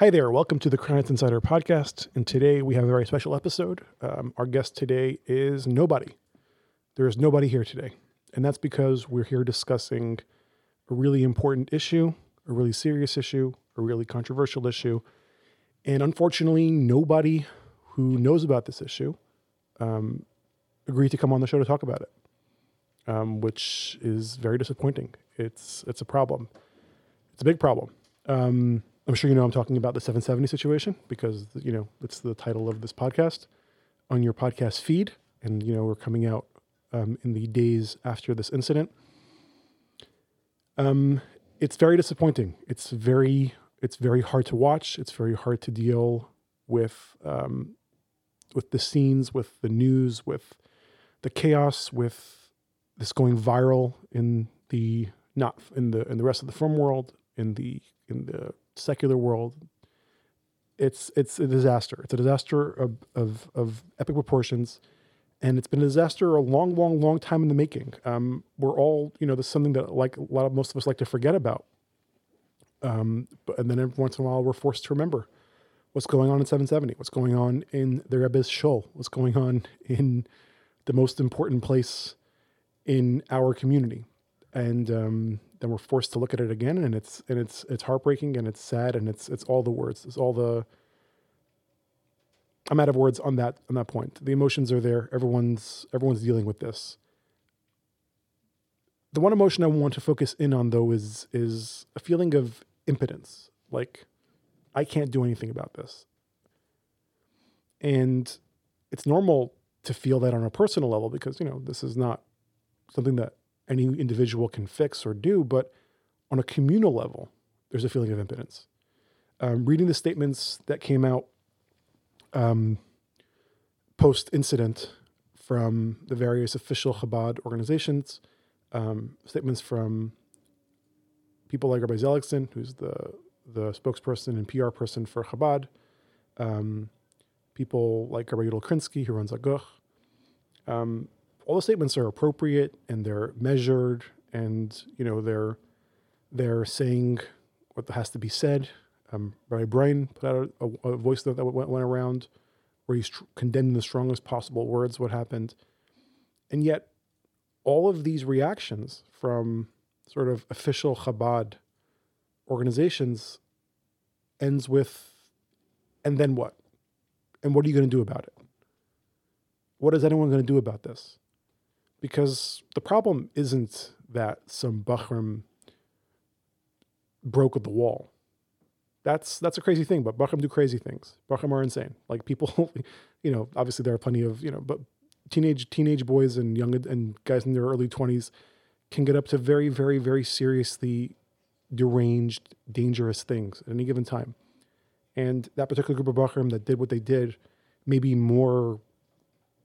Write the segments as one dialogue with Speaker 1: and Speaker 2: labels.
Speaker 1: Hi there, welcome to the Credits Insider podcast. And today we have a very special episode. Um, our guest today is nobody. There is nobody here today. And that's because we're here discussing a really important issue, a really serious issue, a really controversial issue. And unfortunately, nobody who knows about this issue um, agreed to come on the show to talk about it, um, which is very disappointing. It's, it's a problem. It's a big problem. I'm sure you know I'm talking about the 770 situation because you know it's the title of this podcast on your podcast feed, and you know we're coming out um, in the days after this incident. Um, it's very disappointing. It's very it's very hard to watch. It's very hard to deal with um, with the scenes, with the news, with the chaos, with this going viral in the not in the in the rest of the film world, in the in the secular world, it's it's a disaster. It's a disaster of, of, of epic proportions, and it's been a disaster a long, long, long time in the making. Um, we're all, you know, there's something that like a lot of most of us like to forget about. Um, but, and then every once in a while, we're forced to remember what's going on in 770, what's going on in the Rebbe's shul, what's going on in the most important place in our community, and um, then we're forced to look at it again and it's and it's it's heartbreaking and it's sad and it's it's all the words it's all the i'm out of words on that on that point. The emotions are there. Everyone's everyone's dealing with this. The one emotion i want to focus in on though is is a feeling of impotence. Like i can't do anything about this. And it's normal to feel that on a personal level because you know this is not something that any individual can fix or do, but on a communal level, there's a feeling of impotence. Um, reading the statements that came out um, post incident from the various official Chabad organizations, um, statements from people like Rabbi Seligson, who's the, the spokesperson and PR person for Chabad, um, people like Rabbi Yudel Krinsky, who runs Aguch, um, all the statements are appropriate and they're measured and you know they're they're saying what has to be said. Um, Rabbi Braun put out a, a, voice note that went, went around where he's tr- condemned the strongest possible words what happened, and yet all of these reactions from sort of official Chabad organizations ends with, and then what? And what are you going to do about it? What is anyone going to do about this? Because the problem isn't that some bochurim broke the wall. That's that's a crazy thing, but bochurim do crazy things. bochurim are insane. Like people, you know, obviously there are plenty of you know, but teenage teenage boys and young and guys in their early twenties can get up to very very very seriously deranged, dangerous things at any given time. And that particular group of bochurim that did what they did, maybe more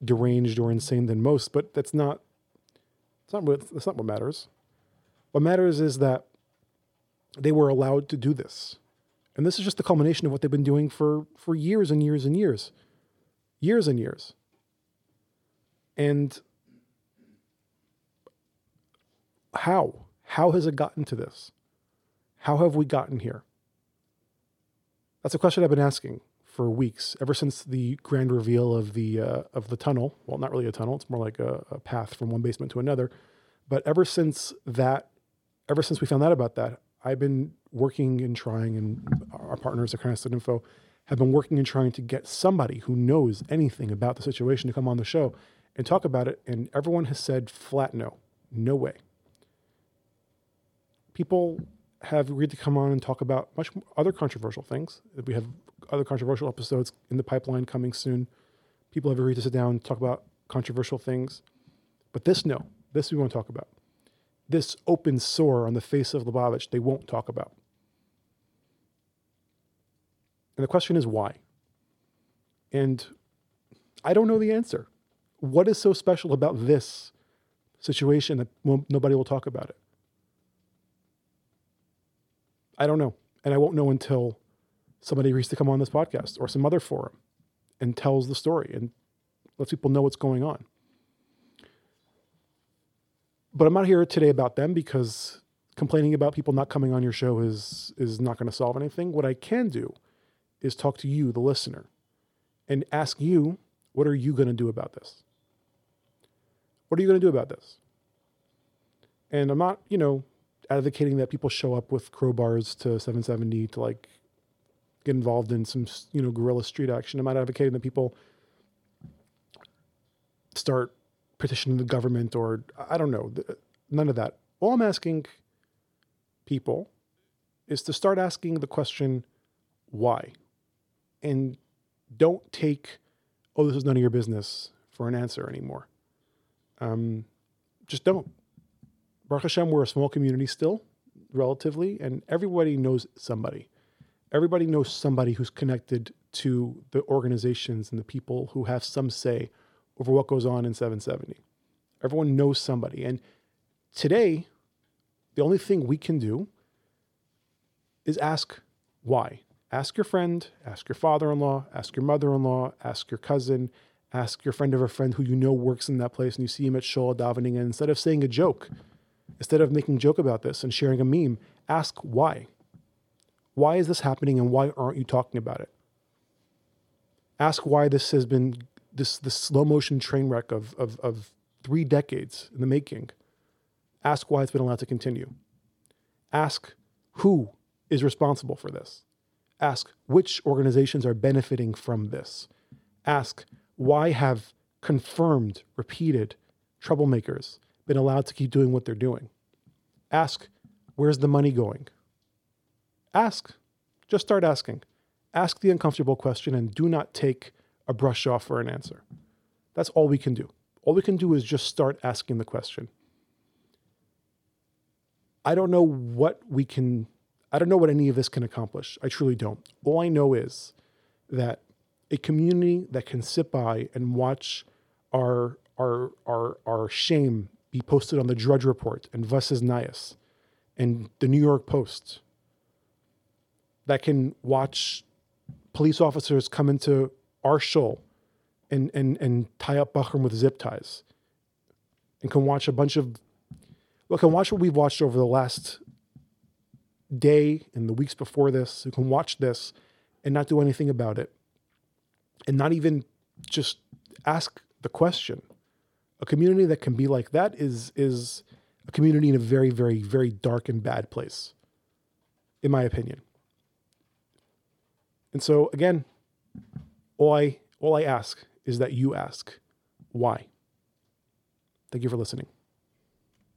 Speaker 1: deranged or insane than most, but that's not that's not what that's not what matters. What matters is that they were allowed to do this. And this is just the culmination of what they've been doing for for years and years and years. Years and years. And how? How has it gotten to this? How have we gotten here? That's a question I've been asking for weeks, ever since the grand reveal of the uh, of the tunnel. Well, not really a tunnel; it's more like a, a, path from one basement to another. But ever since that, ever since we found out about that, I've been working and trying, and our partners at Crown Heights Info have been working and trying to get somebody who knows anything about the situation to come on the show and talk about it. And everyone has said flat no, no way. People have agreed to come on and talk about much other controversial things. That we have other controversial episodes in the pipeline coming soon. People have agreed to sit down and talk about controversial things. But this, no, this we won't talk about. This open sore on the face of Lubavitch, they won't talk about. And the question is why? And I don't know the answer. What is so special about this situation that nobody will talk about it? I don't know. And I won't know until somebody agrees to come on this podcast or some other forum and tells the story and lets people know what's going on. But I'm not here today about them because complaining about people not coming on your show is is not going to solve anything. What I can do is talk to you, the listener, and ask you, what are you going to do about this? What are you going to do about this? And I'm not, you know, advocating that people show up with crowbars to 770 to like get involved in some, you know, guerrilla street action. I'm not advocating that people start petitioning the government or I don't know, none of that. All I'm asking people is to start asking the question, why? And don't take, oh, this is none of your business for an answer anymore. Um, just don't. Baruch Hashem, we're a small community still, relatively, and everybody knows somebody. Everybody knows somebody who's connected to the organizations and the people who have some say over what goes on in 770. Everyone knows somebody. And today, the only thing we can do is ask why. Ask your friend, ask your father in law, ask your mother in law, ask your cousin, ask your friend of a friend who you know works in that place and you see him at Shul davening. And instead of saying a joke, instead of making a joke about this and sharing a meme, ask why. Why is this happening and why aren't you talking about it? Ask why this has been this this slow motion train wreck of, of, of three decades in the making. Ask why it's been allowed to continue. Ask who is responsible for this. Ask which organizations are benefiting from this. Ask why have confirmed, repeated troublemakers been allowed to keep doing what they're doing? Ask where's the money going? Ask. Just start asking. Ask the uncomfortable question and do not take a brush off for an answer. That's all we can do. All we can do is just start asking the question. I don't know what we can, I don't know what any of this can accomplish. I truly don't. All I know is that a community that can sit by and watch our, our, our, our shame be posted on the Drudge Report and Vos Iz Neias and the New York Post, that can watch police officers come into our shul and, and, and tie up bochurim with zip ties and can watch a bunch of, well, can watch what we've watched over the last day and the weeks before this, who can watch this and not do anything about it and not even just ask the question. A community that can be like that is, is a community in a very, very, very dark and bad place, in my opinion. And so, again, all I, all I ask is that you ask, why? Thank you for listening.